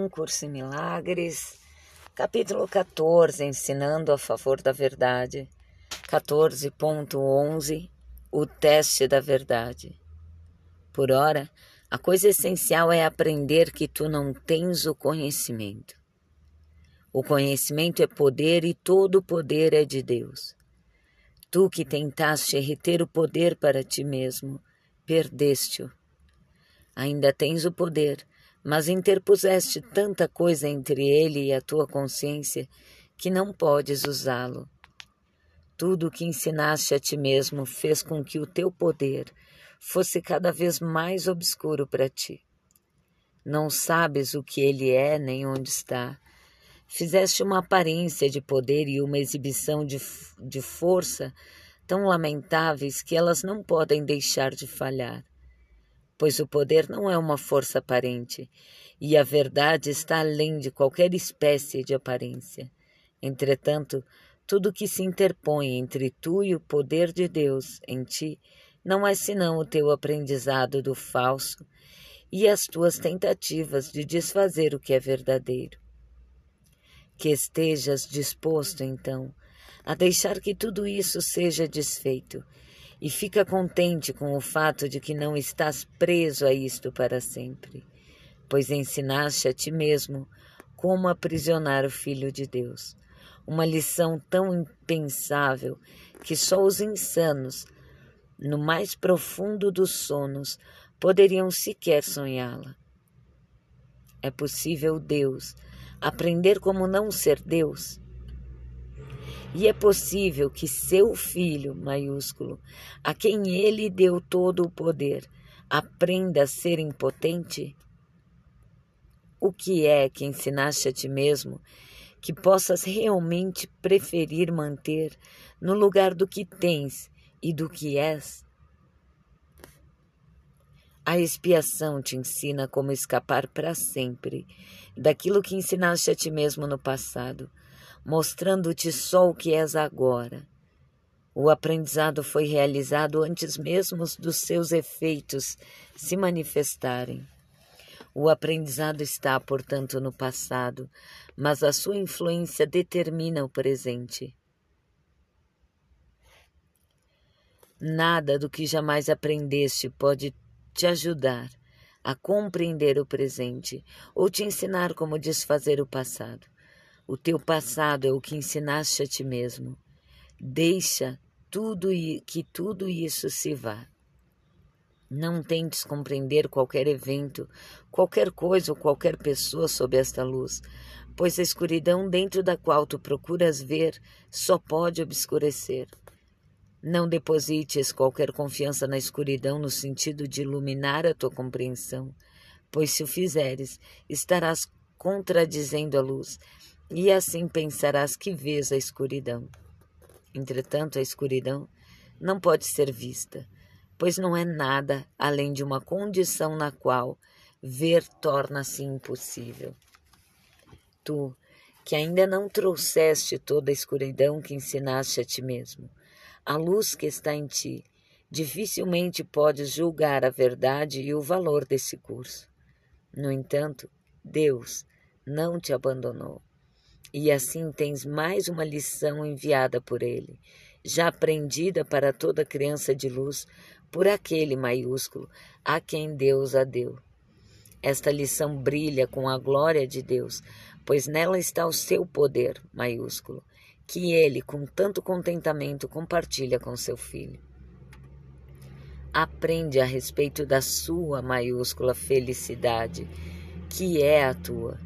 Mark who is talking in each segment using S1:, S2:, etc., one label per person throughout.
S1: Um Curso em Milagres, capítulo 14, Ensinando a favor da verdade, 14.11, o teste da verdade. Por ora, a coisa essencial é aprender que tu não tens o conhecimento. O conhecimento é poder e todo o poder é de Deus. Tu que tentaste reter o poder para ti mesmo, perdeste-o. Ainda tens o poder, mas interpuseste tanta coisa entre ele e a tua consciência que não podes usá-lo. Tudo o que ensinaste a ti mesmo fez com que o teu poder fosse cada vez mais obscuro para ti. Não sabes o que ele é nem onde está. Fizeste uma aparência de poder e uma exibição de, de força tão lamentáveis que elas não podem deixar de falhar pois o poder não é uma força aparente, e a verdade está além de qualquer espécie de aparência. Entretanto, tudo que se interpõe entre tu e o poder de Deus em ti não é senão o teu aprendizado do falso e as tuas tentativas de desfazer o que é verdadeiro. Que estejas disposto, então, a deixar que tudo isso seja desfeito e fica contente com o fato de que não estás preso a isto para sempre, pois ensinaste a ti mesmo como aprisionar o Filho de Deus. Uma lição tão impensável que só os insanos, no mais profundo dos sonos, poderiam sequer sonhá-la. É possível Deus aprender como não ser Deus? E é possível que seu filho, maiúsculo, a quem ele deu todo o poder, aprenda a ser impotente? O que é que ensinaste a ti mesmo que possas realmente preferir manter no lugar do que tens e do que és? A expiação te ensina como escapar para sempre daquilo que ensinaste a ti mesmo no passado mostrando-te só o que és agora. O aprendizado foi realizado antes mesmo dos seus efeitos se manifestarem. O aprendizado está, portanto, no passado, mas a sua influência determina o presente. Nada do que jamais aprendeste pode te ajudar a compreender o presente ou te ensinar como desfazer o passado. O teu passado é o que ensinaste a ti mesmo. Deixa tudo que tudo isso se vá. Não tentes compreender qualquer evento, qualquer coisa ou qualquer pessoa sob esta luz, pois a escuridão dentro da qual tu procuras ver só pode obscurecer. Não deposites qualquer confiança na escuridão no sentido de iluminar a tua compreensão, pois se o fizeres, estarás contradizendo a luz e assim pensarás que vês a escuridão. Entretanto, a escuridão não pode ser vista, pois não é nada além de uma condição na qual ver torna-se impossível. Tu, que ainda não trouxeste toda a escuridão que ensinaste a ti mesmo, a luz que está em ti, dificilmente podes julgar a verdade e o valor desse curso. No entanto, Deus não te abandonou. E assim tens mais uma lição enviada por ele, já aprendida para toda criança de luz, por aquele maiúsculo a quem Deus a deu. Esta lição brilha com a glória de Deus, pois nela está o seu poder maiúsculo, que ele, com tanto contentamento, compartilha com seu filho. Aprende a respeito da sua maiúscula felicidade, que é a tua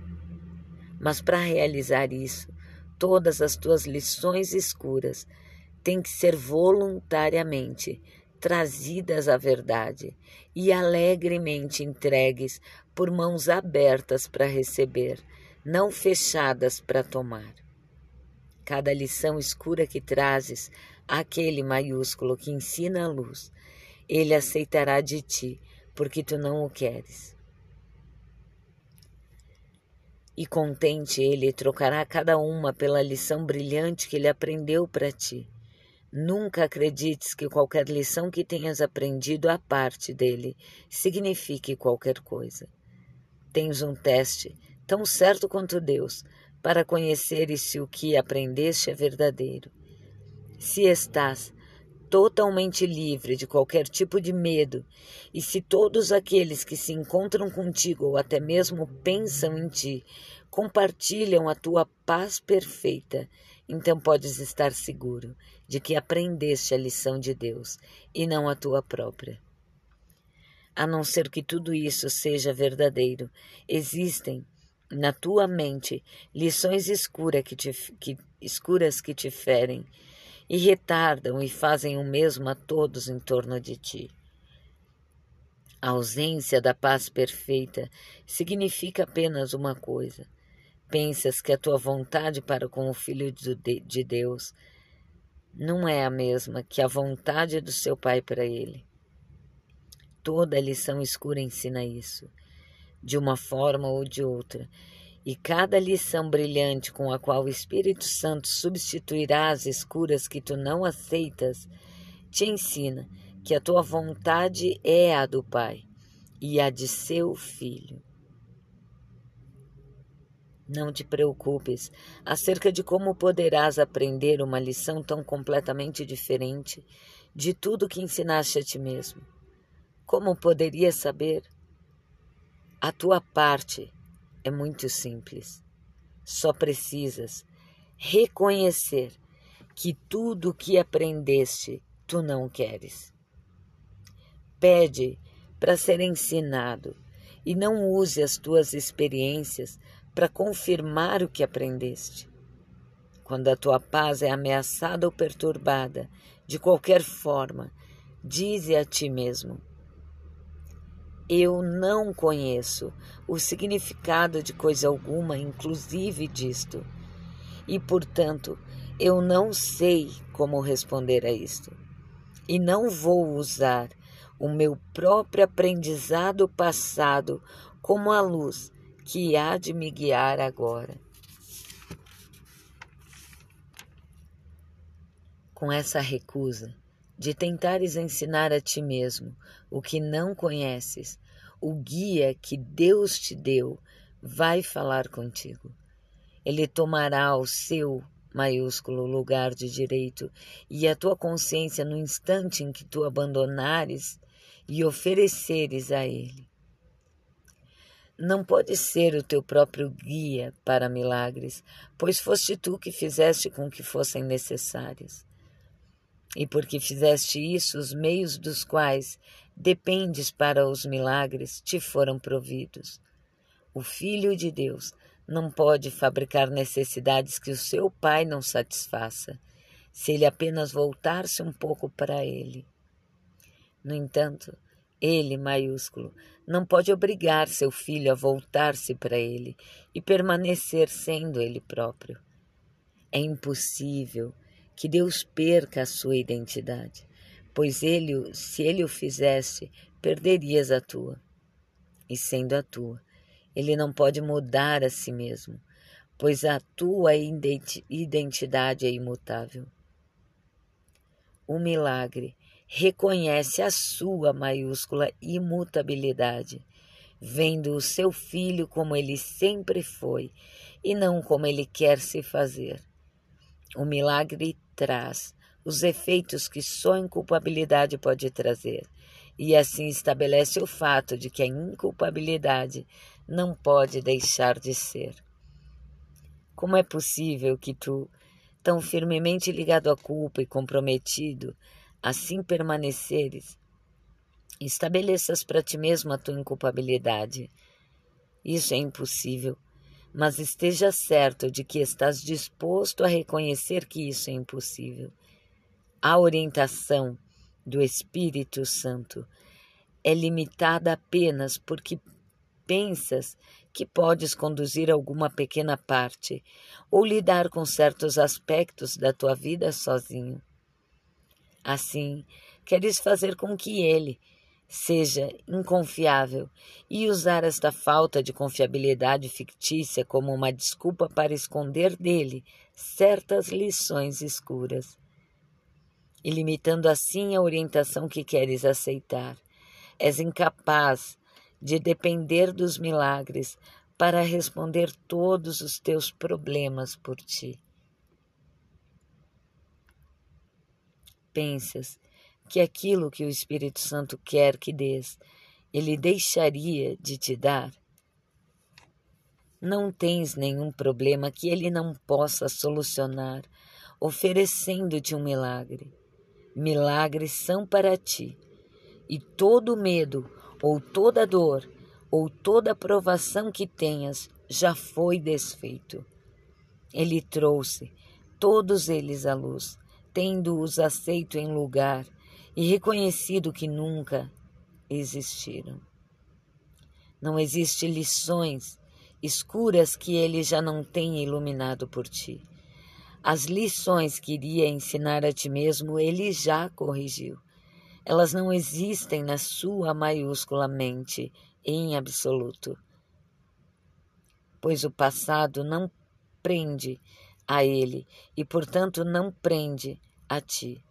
S1: mas para realizar isso, todas as tuas lições escuras têm que ser voluntariamente trazidas à verdade e alegremente entregues por mãos abertas para receber, não fechadas para tomar. Cada lição escura que trazes àquele maiúsculo que ensina a luz, ele aceitará de ti, porque tu não o queres e contente ele trocará cada uma pela lição brilhante que ele aprendeu para ti. Nunca acredites que qualquer lição que tenhas aprendido à parte dele signifique qualquer coisa. Tens um teste tão certo quanto Deus, para conheceres se o que aprendeste é verdadeiro. Se estás totalmente livre de qualquer tipo de medo, e se todos aqueles que se encontram contigo ou até mesmo pensam em ti compartilham a tua paz perfeita, então podes estar seguro de que aprendeste a lição de Deus e não a tua própria. A não ser que tudo isso seja verdadeiro, existem na tua mente lições escura que te, que, escuras que te ferem e retardam e fazem o mesmo a todos em torno de ti. A ausência da paz perfeita significa apenas uma coisa: pensas que a tua vontade para com o Filho de Deus não é a mesma que a vontade do seu Pai para ele. Toda a lição escura ensina isso, de uma forma ou de outra, e cada lição brilhante com a qual o Espírito Santo substituirá as escuras que tu não aceitas, te ensina que a tua vontade é a do Pai e a de seu Filho. Não te preocupes acerca de como poderás aprender uma lição tão completamente diferente de tudo que ensinaste a ti mesmo. Como poderias saber? A tua parte é muito simples. Só precisas reconhecer que tudo o que aprendeste tu não queres. Pede para ser ensinado e não use as tuas experiências para confirmar o que aprendeste. Quando a tua paz é ameaçada ou perturbada, de qualquer forma, dize a ti mesmo: eu não conheço o significado de coisa alguma, inclusive disto, e, portanto, eu não sei como responder a isto. E não vou usar o meu próprio aprendizado passado como a luz que há de me guiar agora. Com essa recusa, de tentares ensinar a ti mesmo o que não conheces, o guia que Deus te deu vai falar contigo. Ele tomará o seu maiúsculo lugar de direito e a tua consciência no instante em que tu abandonares e ofereceres a ele. Não pode ser o teu próprio guia para milagres, pois foste tu que fizeste com que fossem necessários. E porque fizeste isso, os meios dos quais dependes para os milagres te foram providos. O Filho de Deus não pode fabricar necessidades que o seu Pai não satisfaça, se ele apenas voltar-se um pouco para ele. No entanto, ele, maiúsculo, não pode obrigar seu filho a voltar-se para ele e permanecer sendo ele próprio. É impossível que Deus perca a sua identidade, pois ele, se ele o fizesse, perderias a tua. E sendo a tua, ele não pode mudar a si mesmo, pois a tua identidade é imutável. O milagre reconhece a sua maiúscula imutabilidade, vendo o seu filho como ele sempre foi e não como ele quer se fazer. O milagre traz os efeitos que só a inculpabilidade pode trazer, e assim estabelece o fato de que a inculpabilidade não pode deixar de ser. Como é possível que tu, tão firmemente ligado à culpa e comprometido, assim permaneceres, estabeleças para ti mesmo a tua inculpabilidade? Isso é impossível mas esteja certo de que estás disposto a reconhecer que isso é impossível. A orientação do Espírito Santo é limitada apenas porque pensas que podes conduzir alguma pequena parte ou lidar com certos aspectos da tua vida sozinho. Assim, queres fazer com que ele, seja inconfiável e usar esta falta de confiabilidade fictícia como uma desculpa para esconder dele certas lições escuras. E limitando assim a orientação que queres aceitar, és incapaz de depender dos milagres para responder todos os teus problemas por ti. Pensas que aquilo que o Espírito Santo quer que dês, ele deixaria de te dar? Não tens nenhum problema que ele não possa solucionar, oferecendo-te um milagre. Milagres são para ti, e todo medo, ou toda dor, ou toda provação que tenhas já foi desfeito. Ele trouxe todos eles à luz, tendo-os aceito em lugar e reconhecido que nunca existiram. Não existe lições escuras que ele já não tenha iluminado por ti. As lições que iria ensinar a ti mesmo, ele já corrigiu. Elas não existem na sua maiúscula mente em absoluto. Pois o passado não prende a ele e, portanto, não prende a ti.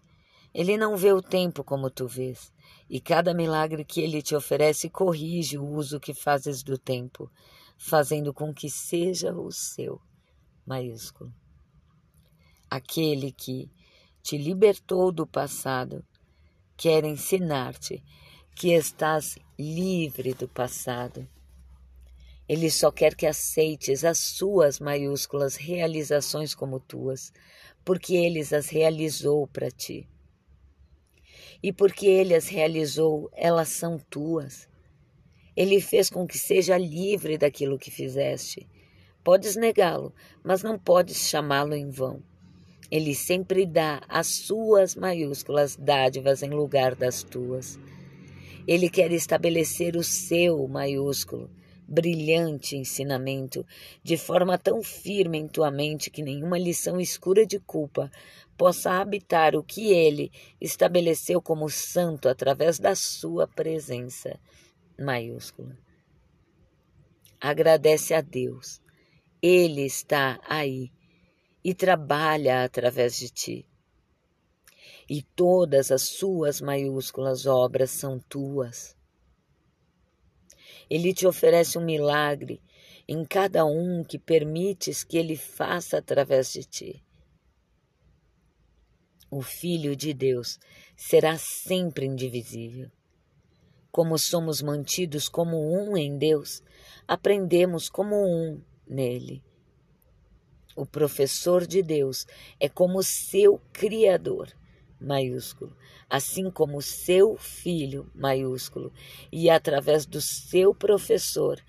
S1: Ele não vê o tempo como tu vês, e cada milagre que ele te oferece corrige o uso que fazes do tempo fazendo com que seja o seu maiúsculo. Aquele que te libertou do passado quer ensinar-te que estás livre do passado. Ele só quer que aceites as suas maiúsculas realizações como tuas, porque ele as realizou para ti. E porque ele as realizou, elas são tuas. Ele fez com que seja livre daquilo que fizeste. Podes negá-lo, mas não podes chamá-lo em vão. Ele sempre dá as suas maiúsculas dádivas em lugar das tuas. Ele quer estabelecer o seu maiúsculo, brilhante ensinamento, de forma tão firme em tua mente que nenhuma lição escura de culpa possa habitar o que ele estabeleceu como santo através da sua presença maiúscula. Agradece a Deus. Ele está aí e trabalha através de ti. E todas as suas maiúsculas obras são tuas. Ele te oferece um milagre em cada um que permites que ele faça através de ti. O Filho de Deus será sempre indivisível como somos mantidos como um em Deus, aprendemos como um nele. O professor de Deus é como seu Criador, maiúsculo, assim como seu Filho, maiúsculo, e através do seu professor,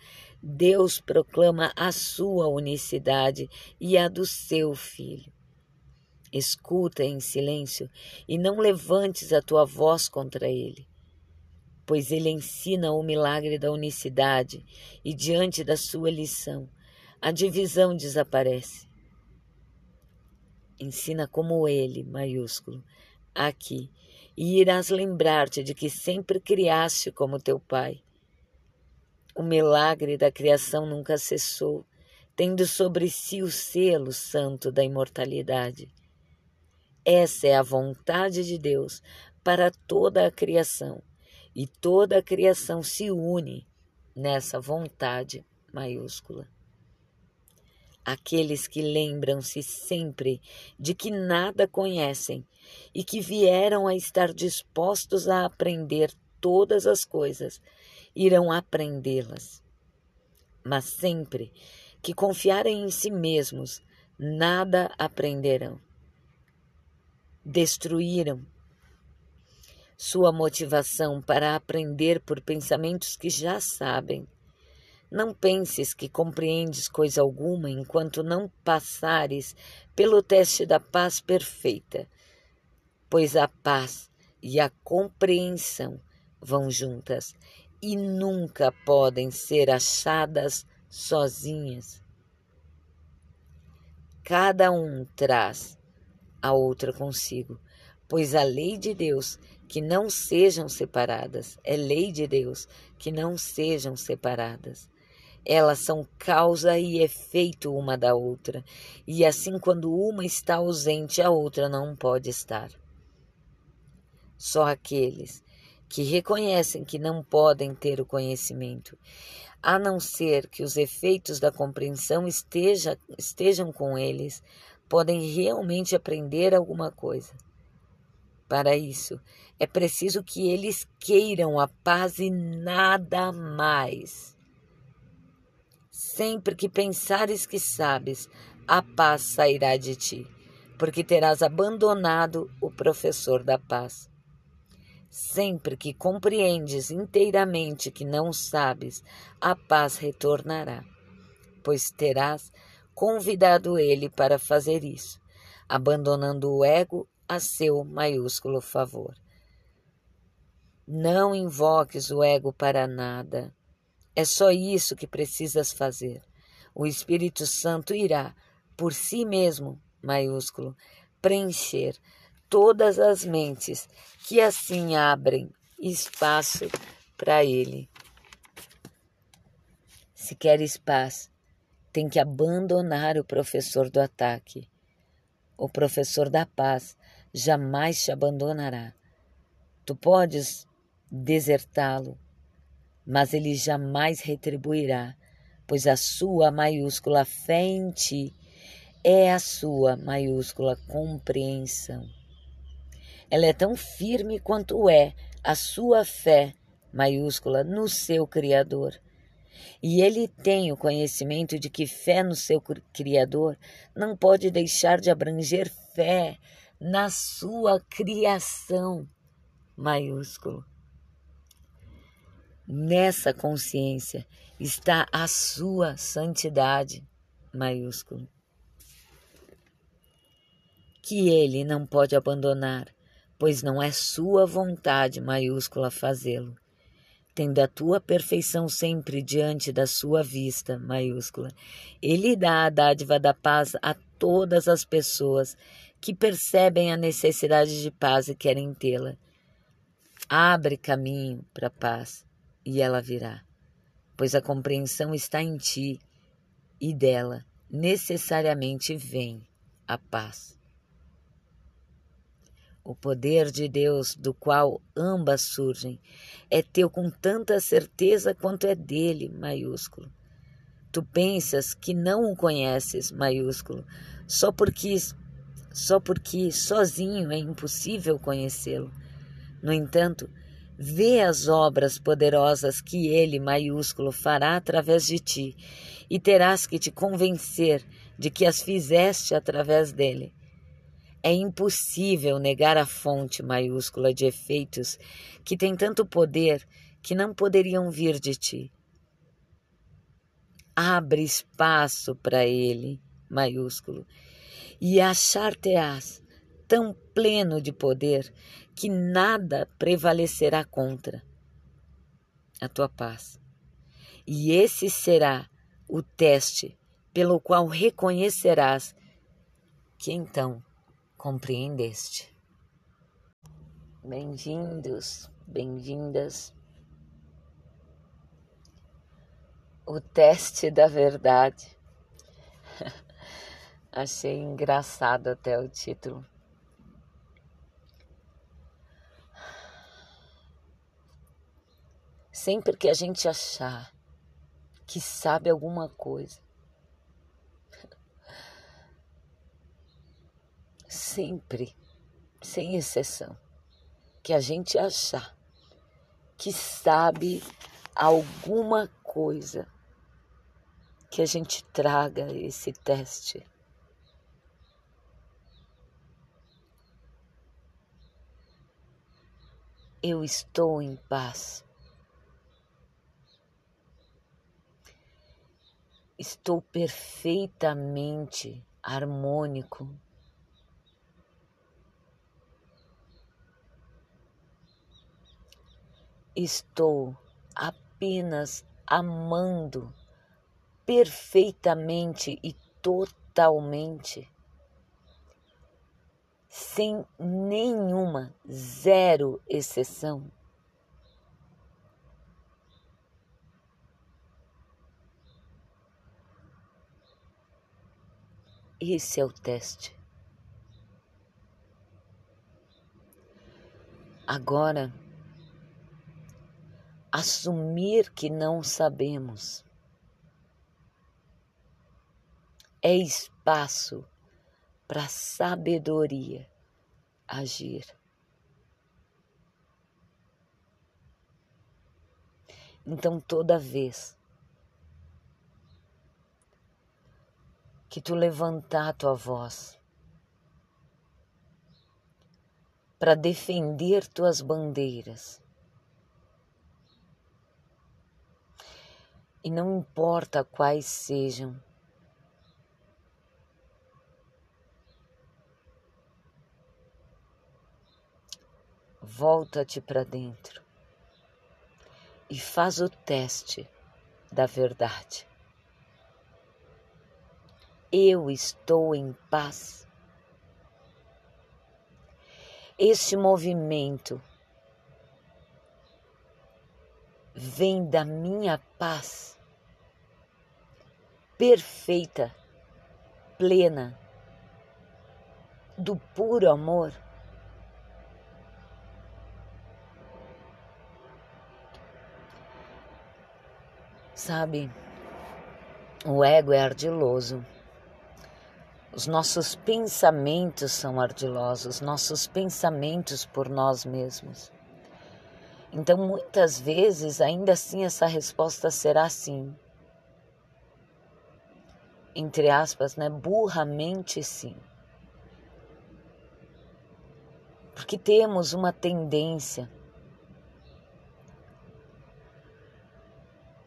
S1: Deus proclama a sua unicidade e a do seu Filho. Escuta em silêncio e não levantes a tua voz contra ele pois ele ensina o milagre da unicidade e, diante da sua lição, a divisão desaparece. Ensina como ele, maiúsculo, aqui, e irás lembrar-te de que sempre criaste como teu pai. O milagre da criação nunca cessou, tendo sobre si o selo santo da imortalidade. Essa é a vontade de Deus para toda a criação e toda a criação se une nessa vontade maiúscula. Aqueles que lembram-se sempre de que nada conhecem e que vieram a estar dispostos a aprender todas as coisas, irão aprendê-las. Mas sempre que confiarem em si mesmos, nada aprenderão. Destruíram sua motivação para aprender por pensamentos que já sabem. Não penses que compreendes coisa alguma enquanto não passares pelo teste da paz perfeita, pois a paz e a compreensão vão juntas e nunca podem ser achadas sozinhas. Cada um traz a outra consigo, pois a lei de Deus que não sejam separadas. É lei de Deus que não sejam separadas. Elas são causa e efeito uma da outra, e assim, quando uma está ausente, a outra não pode estar. Só aqueles que reconhecem que não podem ter o conhecimento, a não ser que os efeitos da compreensão esteja, estejam com eles, podem realmente aprender alguma coisa. Para isso, é preciso que eles queiram a paz e nada mais. Sempre que pensares que sabes, a paz sairá de ti, porque terás abandonado o professor da paz. Sempre que compreendes inteiramente que não sabes, a paz retornará, pois terás convidado ele para fazer isso, abandonando o ego a seu maiúsculo favor. Não invoques o ego para nada. É só isso que precisas fazer. O Espírito Santo irá, por si mesmo, maiúsculo, preencher todas as mentes que assim abrem espaço para ele. Se queres paz, tem que abandonar o professor do ataque. O professor da paz jamais te abandonará. Tu podes desertá-lo, mas ele jamais retribuirá, pois a sua maiúscula fé em ti é a sua maiúscula compreensão. Ela é tão firme quanto é a sua fé maiúscula no seu Criador. E ele tem o conhecimento de que fé no seu Criador não pode deixar de abranger fé na sua criação maiúsculo. Nessa consciência está a sua santidade maiúsculo. Que ele não pode abandonar pois não é sua vontade maiúscula fazê-lo. Tendo a tua perfeição sempre diante da sua vista maiúscula, ele dá a dádiva da paz a todas as pessoas que percebem a necessidade de paz e querem tê-la. Abre caminho para a paz e ela virá, pois a compreensão está em ti e dela necessariamente vem a paz. O poder de Deus, do qual ambas surgem, é teu com tanta certeza quanto é dele, maiúsculo. Tu pensas que não o conheces, maiúsculo, só porque só porque sozinho é impossível conhecê-lo. No entanto, vê as obras poderosas que ele, maiúsculo, fará através de ti, e terás que te convencer de que as fizeste através dele. É impossível negar a fonte maiúscula de efeitos que tem tanto poder que não poderiam vir de ti. Abre espaço para ele, maiúsculo, e achar-te-ás tão pleno de poder que nada prevalecerá contra a tua paz. E esse será o teste pelo qual reconhecerás que então compreendeste. Bem-vindos, bem-vindas. O teste da verdade. Achei engraçado até o título. Sempre que a gente achar que sabe alguma coisa, sempre, sem exceção, que a gente achar que sabe alguma coisa, que a gente traga esse teste. Eu estou em paz. Estou perfeitamente harmônico Estou apenas amando perfeitamente e totalmente, sem nenhuma, zero exceção. Esse é o teste. Agora, assumir que não sabemos. É espaço para sabedoria agir. Então, toda vez que tu levantar a tua voz para defender tuas bandeiras, e não importa quais sejam, volta-te para dentro e faz o teste da verdade. Eu estou em paz. Este movimento vem da minha paz perfeita, plena, do puro amor. Sabe, o ego é ardiloso. Os nossos pensamentos são ardilosos, nossos pensamentos por nós mesmos. Então, muitas vezes, ainda assim, essa resposta será sim. Entre aspas, né? Burramente sim. Porque temos uma tendência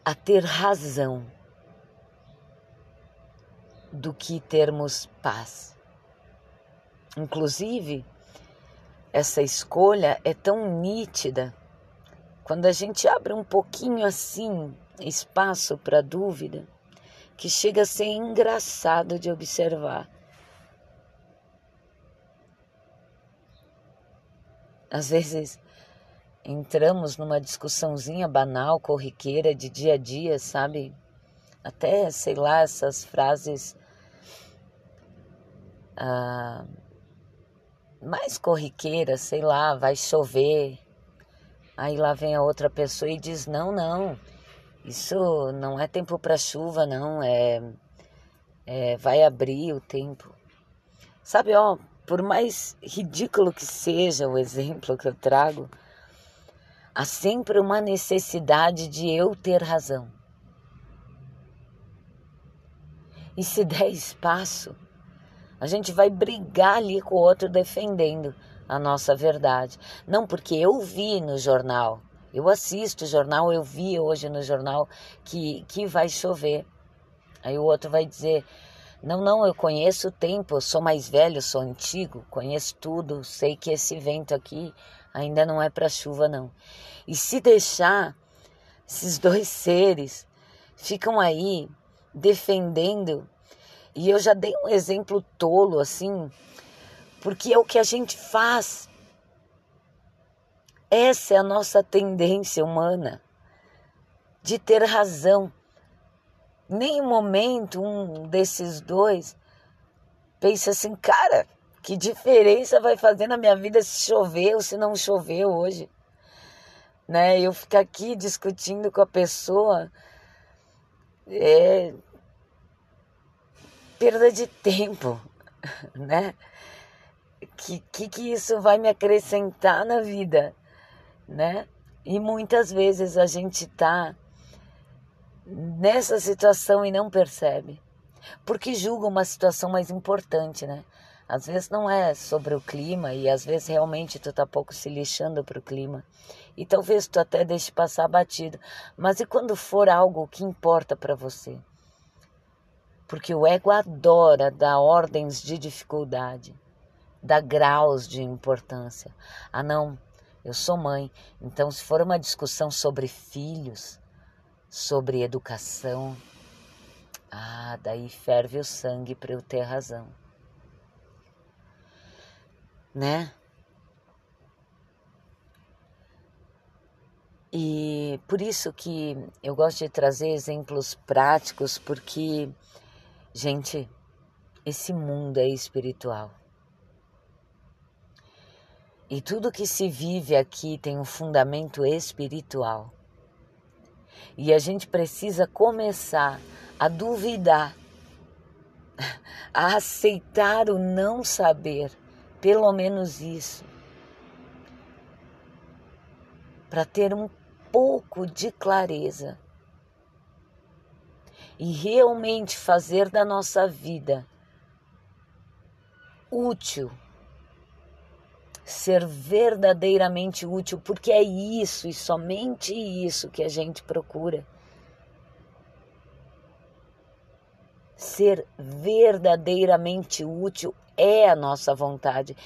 S1: a ter razão do que termos paz. Inclusive, essa escolha é tão nítida quando a gente abre um pouquinho assim espaço para dúvida, que chega a ser engraçado de observar. Às vezes entramos numa discussãozinha banal, corriqueira, de dia a dia, sabe? Até, sei lá, essas frases ah, mais corriqueiras, sei lá, vai chover. Aí lá vem a outra pessoa e diz: não, não, isso não é tempo para chuva, não, é, é vai abrir o tempo. Sabe, ó, por mais ridículo que seja o exemplo que eu trago, há sempre uma necessidade de eu ter razão. E se der espaço, a gente vai brigar ali com o outro defendendo a nossa verdade. Não porque eu vi no jornal, eu assisto o jornal, eu vi hoje no jornal que, que vai chover. Aí o outro vai dizer: Não, não, eu conheço o tempo, eu sou mais velho, sou antigo, conheço tudo, sei que esse vento aqui ainda não é para chuva, não. E se deixar, esses dois seres ficam aí defendendo. E eu já dei um exemplo tolo assim, porque é o que a gente faz. Essa é a nossa tendência humana de ter razão. Nem um momento um desses dois pensa assim, cara, que diferença vai fazer na minha vida se chover ou se não chover hoje? Né? Eu ficar aqui discutindo com a pessoa é perda de tempo, né? Que, que que isso vai me acrescentar na vida, né? E muitas vezes a gente tá nessa situação e não percebe, porque julga uma situação mais importante, né? Às vezes não é sobre o clima e às vezes realmente tu tá pouco se lixando pro clima. E talvez tu até deixe passar batido. Mas e quando for algo que importa para você? Porque o ego adora dar ordens de dificuldade, dar graus de importância. Ah, não, eu sou mãe, então se for uma discussão sobre filhos, sobre educação, ah, daí ferve o sangue para eu ter razão né? E por isso que eu gosto de trazer exemplos práticos, porque, gente, esse mundo é espiritual. E tudo que se vive aqui tem um fundamento espiritual. E a gente precisa começar a duvidar, a aceitar o não saber, pelo menos isso, para ter um pouco de clareza e realmente fazer da nossa vida útil, ser verdadeiramente útil, porque é isso e somente isso que a gente procura. Ser verdadeiramente útil é a nossa vontade.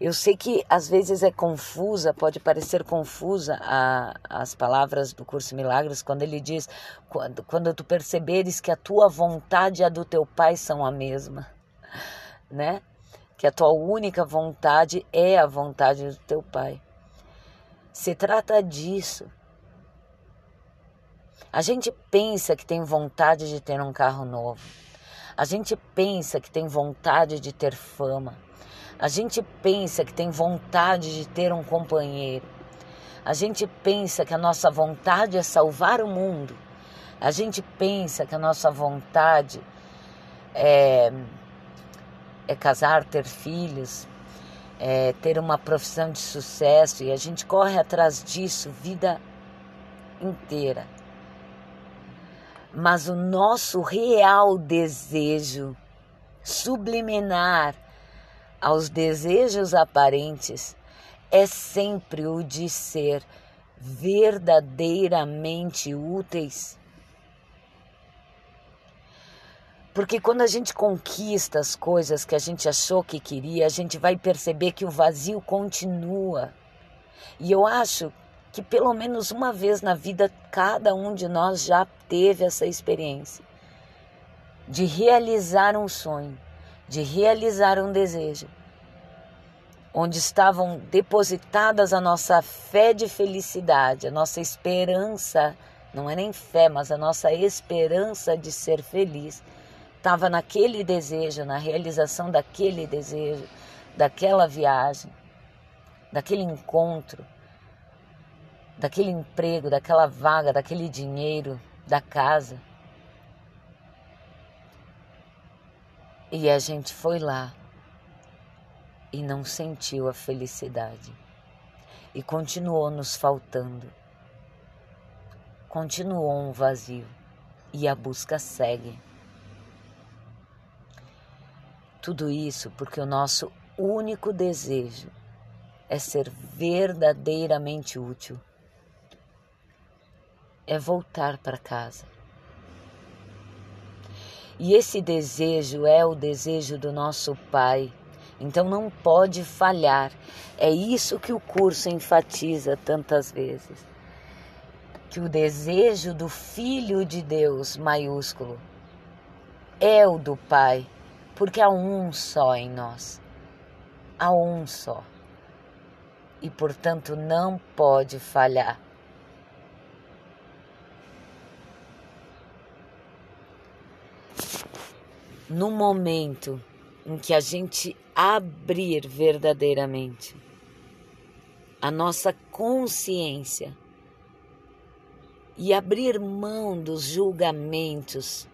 S1: Eu sei que às vezes é confusa, pode parecer confusa a, as palavras do curso Milagres quando ele diz: quando, quando tu perceberes que a tua vontade e a do teu pai são a mesma, né? Que a tua única vontade é a vontade do teu pai. Se trata disso. A gente pensa que tem vontade de ter um carro novo. A gente pensa que tem vontade de ter fama. A gente pensa que tem vontade de ter um companheiro. A gente pensa que a nossa vontade é salvar o mundo. A gente pensa que a nossa vontade é, é casar, ter filhos, é ter uma profissão de sucesso e a gente corre atrás disso vida inteira. Mas o nosso real desejo subliminar aos desejos aparentes é sempre o de ser verdadeiramente úteis. Porque quando a gente conquista as coisas que a gente achou que queria, a gente vai perceber que o vazio continua. E eu acho que pelo menos uma vez na vida cada um de nós já teve essa experiência de realizar um sonho de realizar um desejo, onde estavam depositadas a nossa fé de felicidade, a nossa esperança, não é nem fé, mas a nossa esperança de ser feliz, estava naquele desejo, na realização daquele desejo, daquela viagem, daquele encontro, daquele emprego, daquela vaga, daquele dinheiro, da casa. E a gente foi lá e não sentiu a felicidade. E continuou nos faltando. Continuou um vazio. E a busca segue. Tudo isso porque o nosso único desejo é ser verdadeiramente útil. É voltar para casa e esse desejo é o desejo do nosso Pai. Então não pode falhar. É isso que o curso enfatiza tantas vezes. Que o desejo do Filho de Deus, maiúsculo, é o do Pai, porque há um só em nós. Há um só. E portanto não pode falhar. no momento em que a gente abrir verdadeiramente a nossa consciência e abrir mão dos julgamentos,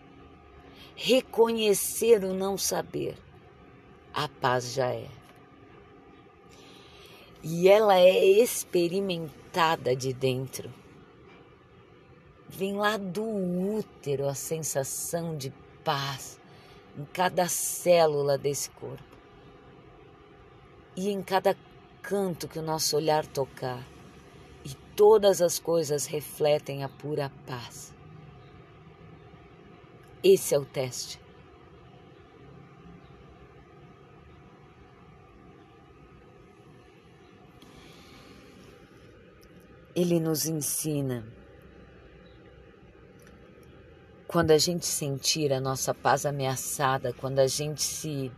S1: reconhecer o não saber, a paz já é. E ela é experimentada de dentro. Vem lá do útero a sensação de paz em cada célula desse corpo e em cada canto que o nosso olhar tocar, e todas as coisas refletem a pura paz. Esse é o teste. Ele nos ensina quando a gente sentir a nossa paz ameaçada, quando a gente se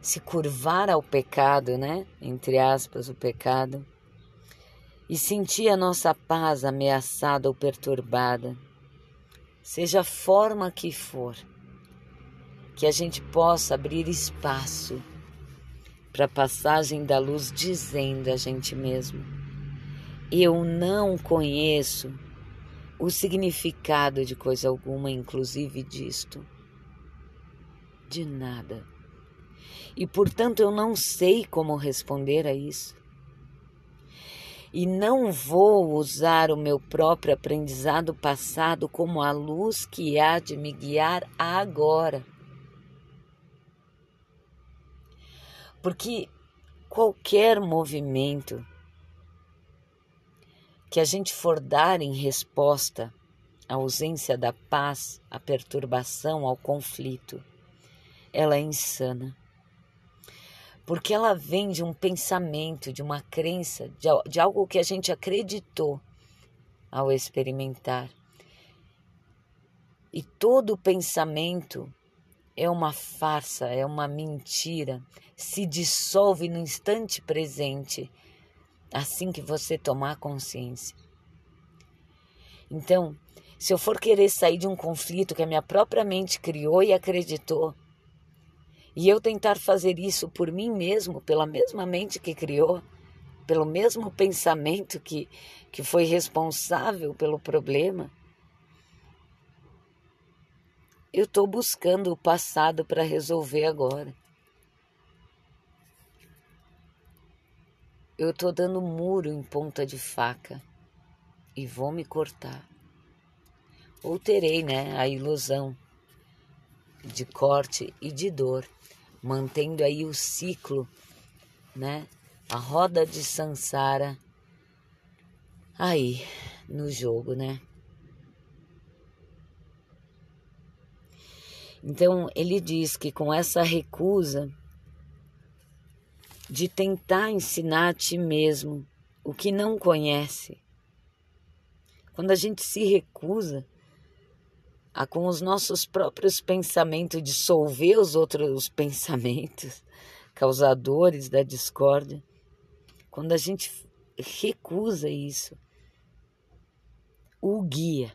S1: se curvar ao pecado, né? Entre aspas, o pecado, e sentir a nossa paz ameaçada ou perturbada, seja a forma que for, que a gente possa abrir espaço para a passagem da luz, dizendo a gente mesmo: Eu não conheço o significado de coisa alguma, inclusive disto. De nada. E portanto eu não sei como responder a isso. E não vou usar o meu próprio aprendizado passado como a luz que há de me guiar agora. Porque qualquer movimento que a gente for dar em resposta à ausência da paz, à perturbação, ao conflito, ela é insana. Porque ela vem de um pensamento, de uma crença, de, de algo que a gente acreditou ao experimentar. E todo pensamento é uma farsa, é uma mentira, se dissolve no instante presente assim que você tomar consciência. Então, se eu for querer sair de um conflito que a minha própria mente criou e acreditou, e eu tentar fazer isso por mim mesmo, pela mesma mente que criou, pelo mesmo pensamento que, que foi responsável pelo problema, eu estou buscando o passado para resolver agora. Eu estou dando muro em ponta de faca e vou me cortar. Ou terei, né, a ilusão de corte e de dor, mantendo aí o ciclo, né, a roda de Sansara aí no jogo, né? Então ele diz que com essa recusa de tentar ensinar a ti mesmo o que não conhece. Quando a gente se recusa a com os nossos próprios pensamentos dissolver os outros pensamentos causadores da discórdia, quando a gente recusa isso, o guia,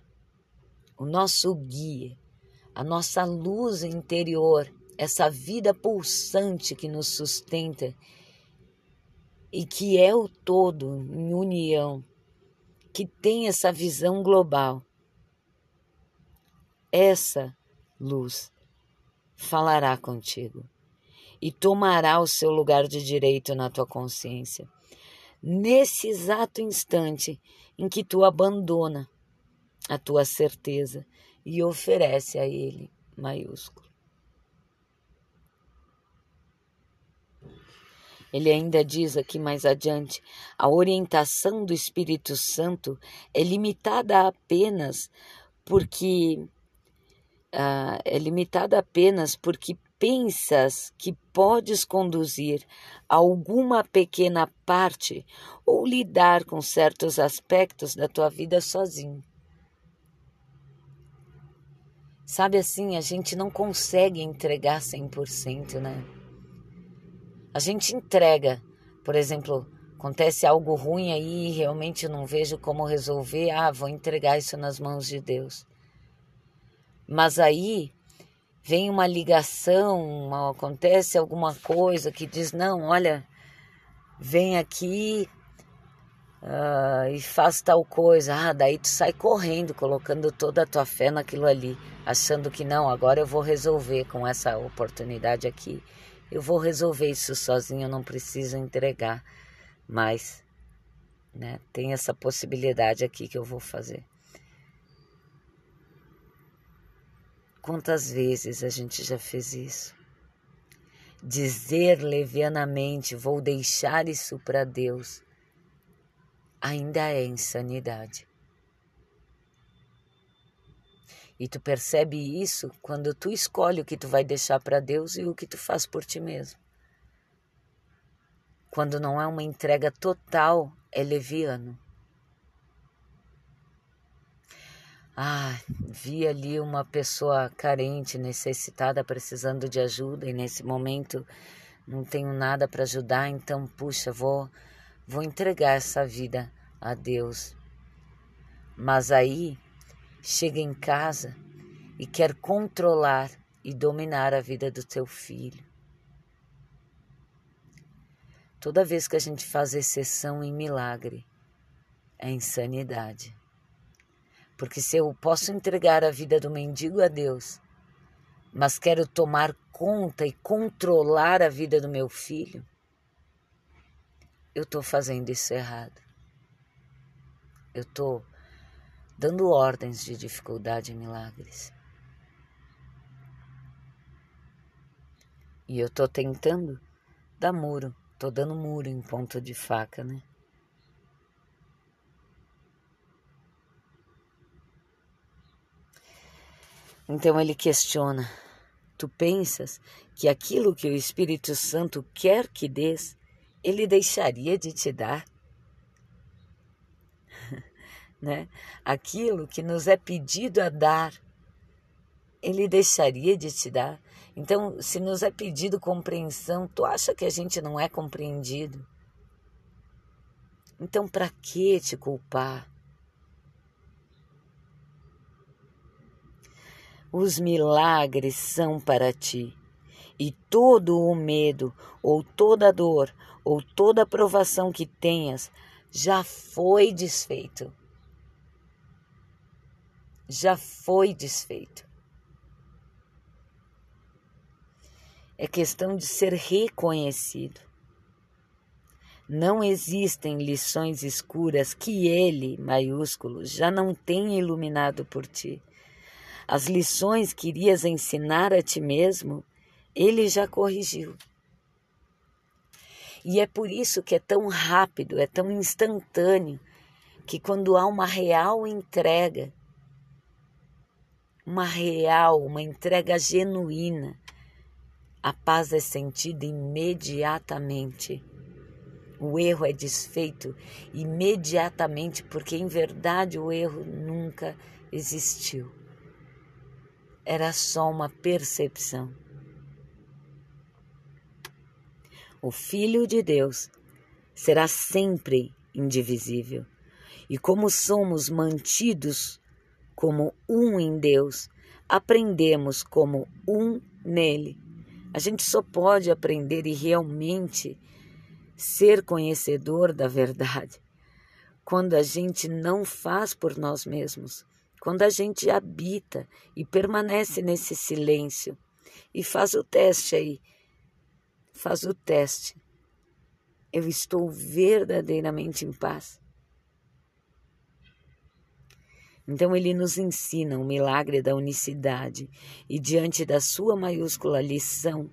S1: o nosso guia, a nossa luz interior, essa vida pulsante que nos sustenta e que é o todo em união, que tem essa visão global. Essa luz falará contigo e tomará o seu lugar de direito na tua consciência. Nesse exato instante em que tu abandona a tua certeza e oferece a ele maiúsculo. Ele ainda diz aqui mais adiante: a orientação do Espírito Santo é limitada apenas porque uh, é limitada apenas porque pensas que podes conduzir alguma pequena parte ou lidar com certos aspectos da tua vida sozinho. Sabe assim, a gente não consegue entregar 100%, né? a gente entrega, por exemplo, acontece algo ruim aí e realmente não vejo como resolver, ah, vou entregar isso nas mãos de Deus. Mas aí vem uma ligação, acontece alguma coisa que diz: não, olha, vem aqui uh, e faz tal coisa. Ah, daí tu sai correndo, colocando toda a tua fé naquilo ali, achando que não, agora eu vou resolver com essa oportunidade aqui eu vou resolver isso sozinho, eu não preciso entregar. Mas, né, tem essa possibilidade aqui que eu vou fazer. Quantas vezes a gente já fez isso? Dizer levianamente, vou deixar isso para Deus, ainda é insanidade. E tu percebe isso quando tu escolhe o que tu vai deixar para Deus e o que tu faz por ti mesmo. Quando não é uma entrega total, é leviano. Ah, vi ali uma pessoa carente, necessitada, precisando de ajuda e nesse momento não tenho nada para ajudar, então puxa, vou vou entregar essa vida a Deus. Mas aí chega em casa e quer controlar e dominar a vida do teu filho. Toda vez que a gente faz exceção em milagre, é insanidade. Porque se eu posso entregar a vida do mendigo a Deus, mas quero tomar conta e controlar a vida do meu filho, eu estou fazendo isso errado. Eu estou dando ordens de dificuldade e milagres. E eu estou tentando dar muro, estou dando muro em ponta de faca, né? Então ele questiona: Tu pensas que aquilo que o Espírito Santo quer que dês, ele deixaria de te dar? né? Aquilo que nos é pedido a dar, ele deixaria de te dar? Então, se nos é pedido compreensão, tu acha que a gente não é compreendido? Então, para que te culpar? Os milagres são para ti, e todo o medo, ou toda dor, ou toda provação que tenhas, já foi desfeito. Já foi desfeito. É questão de ser reconhecido. Não existem lições escuras que ele, maiúsculo, já não tenha iluminado por ti. As lições que irias ensinar a ti mesmo, ele já corrigiu. E é por isso que é tão rápido, é tão instantâneo, que quando há uma real entrega, uma real, uma entrega genuína, a paz é sentida imediatamente. O erro é desfeito imediatamente, porque em verdade o erro nunca existiu. Era só uma percepção. O Filho de Deus será sempre indivisível. E como somos mantidos como um em Deus, aprendemos como um nele a gente só pode aprender e realmente ser conhecedor da verdade quando a gente não faz por nós mesmos, quando a gente habita e permanece nesse silêncio e faz o teste aí. Faz o teste. Eu estou verdadeiramente em paz. Então ele nos ensina o milagre da unicidade e diante da sua maiúscula lição,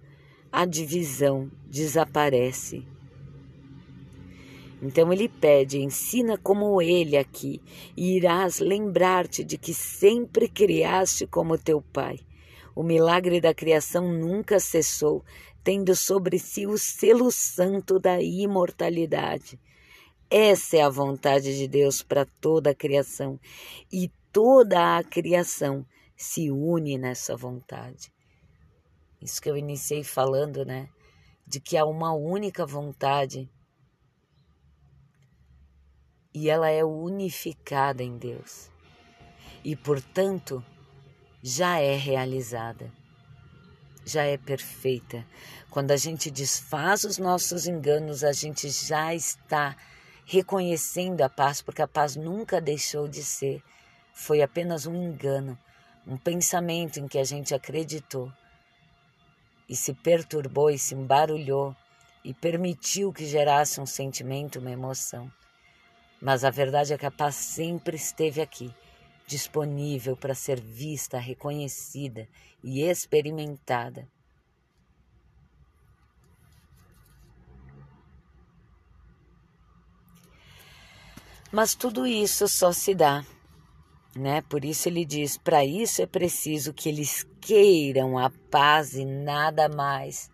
S1: a divisão desaparece. Então ele pede: ensina como ele aqui, e irás lembrar-te de que sempre criaste como teu pai. O milagre da criação nunca cessou, tendo sobre si o selo santo da imortalidade. Essa é a vontade de Deus para toda a criação e toda a criação se une nessa vontade. Isso que eu iniciei falando, né? De que há uma única vontade e ela é unificada em Deus e, portanto, já é realizada, já é perfeita. Quando a gente desfaz os nossos enganos, a gente já está reconhecendo a paz, porque a paz nunca deixou de ser. Foi apenas um engano, um pensamento em que a gente acreditou e se perturbou e se embarulhou e permitiu que gerasse um sentimento, uma emoção. Mas a verdade é que a paz sempre esteve aqui, disponível para ser vista, reconhecida e experimentada. Mas tudo isso só se dá, né? Por isso ele diz: para isso é preciso que eles queiram a paz e nada mais.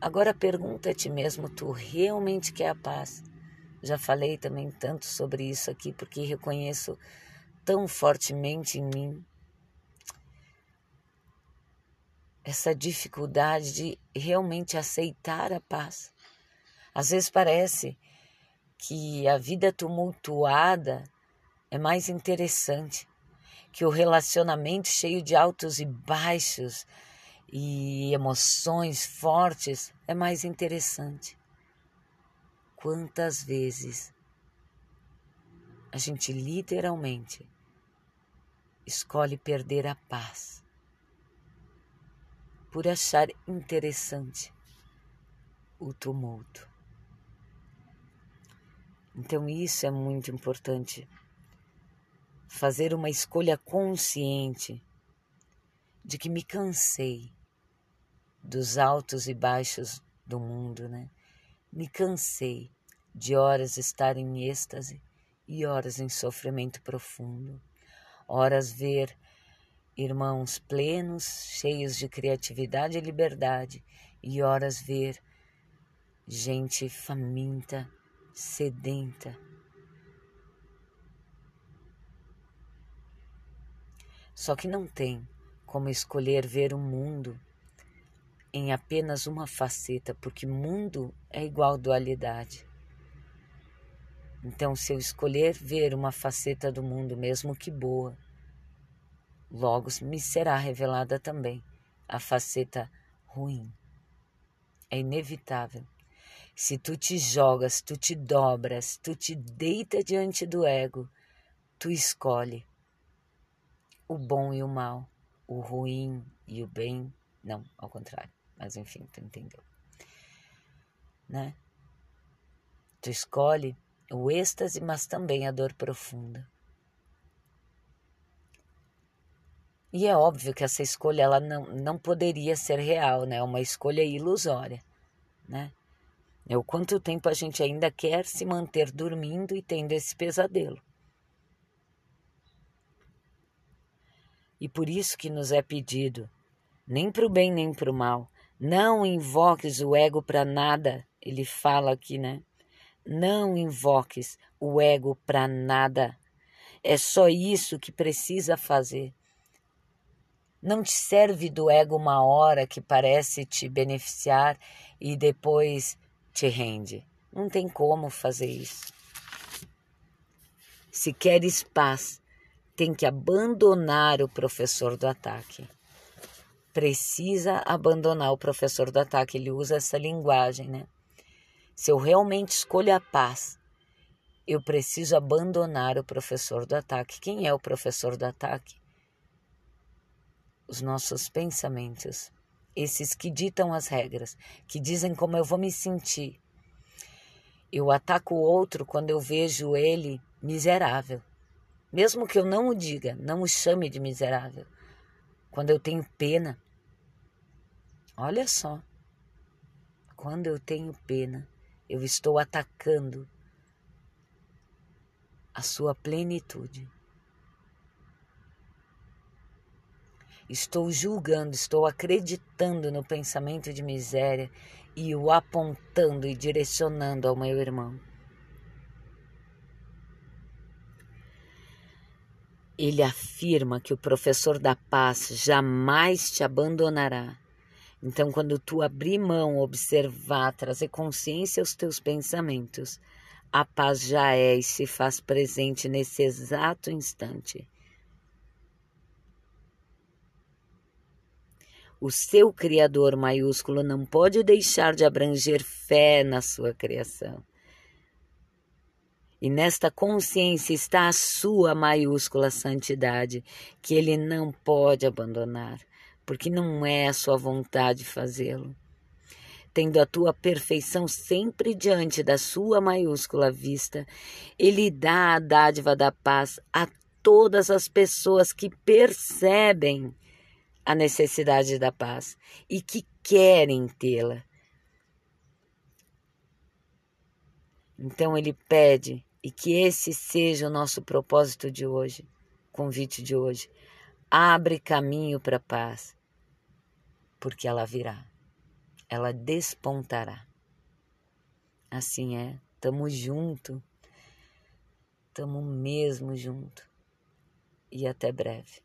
S1: Agora pergunta a ti mesmo: tu realmente quer a paz? Já falei também tanto sobre isso aqui porque reconheço tão fortemente em mim essa dificuldade de realmente aceitar a paz. Às vezes parece que a vida tumultuada é mais interessante, que o relacionamento cheio de altos e baixos e emoções fortes é mais interessante. Quantas vezes a gente literalmente escolhe perder a paz por achar interessante o tumulto. Então, isso é muito importante. Fazer uma escolha consciente de que me cansei dos altos e baixos do mundo, né? Me cansei de horas estar em êxtase e horas em sofrimento profundo, horas ver irmãos plenos, cheios de criatividade e liberdade, e horas ver gente faminta, sedenta. Só que não tem como escolher ver o mundo em apenas uma faceta, porque mundo é igual dualidade. Então, se eu escolher ver uma faceta do mundo, mesmo que boa, logo me será revelada também a faceta ruim. É inevitável. Se tu te jogas, tu te dobras, tu te deita diante do ego, tu escolhe o bom e o mal, o ruim e o bem. Não, ao contrário. Mas enfim, tu entendeu. Né? Tu escolhe o êxtase, mas também a dor profunda. E é óbvio que essa escolha ela não, não poderia ser real, né? É uma escolha ilusória, né? É o quanto tempo a gente ainda quer se manter dormindo e tendo esse pesadelo. E por isso que nos é pedido, nem para o bem nem para o mal, não invoques o ego para nada. Ele fala aqui, né? Não invoques o ego para nada. É só isso que precisa fazer. Não te serve do ego uma hora que parece te beneficiar e depois te rende. Não tem como fazer isso. Se queres paz, tem que abandonar o professor do ataque. Precisa abandonar o professor do ataque. Ele usa essa linguagem, né? Se eu realmente escolho a paz, eu preciso abandonar o professor do ataque. Quem é o professor do ataque? Os nossos pensamentos, esses que ditam as regras, que dizem como eu vou me sentir. Eu ataco o outro quando eu vejo ele miserável. Mesmo que eu não o diga, não o chame de miserável. Quando eu tenho pena. Olha só. Quando eu tenho pena, eu estou atacando a sua plenitude. Estou julgando, estou acreditando no pensamento de miséria e o apontando e direcionando ao meu irmão. Ele afirma que o professor da paz jamais te abandonará então, quando tu abrir mão, observar, trazer consciência aos teus pensamentos, a paz já é e se faz presente nesse exato instante. O seu Criador maiúsculo não pode deixar de abranger fé na sua criação. E nesta consciência está a sua maiúscula santidade, que ele não pode abandonar porque não é a sua vontade fazê-lo. Tendo a tua perfeição sempre diante da sua maiúscula vista, ele dá a dádiva da paz a todas as pessoas que percebem a necessidade da paz e que querem tê-la. Então ele pede, e que esse seja o nosso propósito de hoje, convite de hoje Abre caminho para a paz, porque ela virá, ela despontará. Assim é, tamo junto, tamo mesmo junto. E até breve.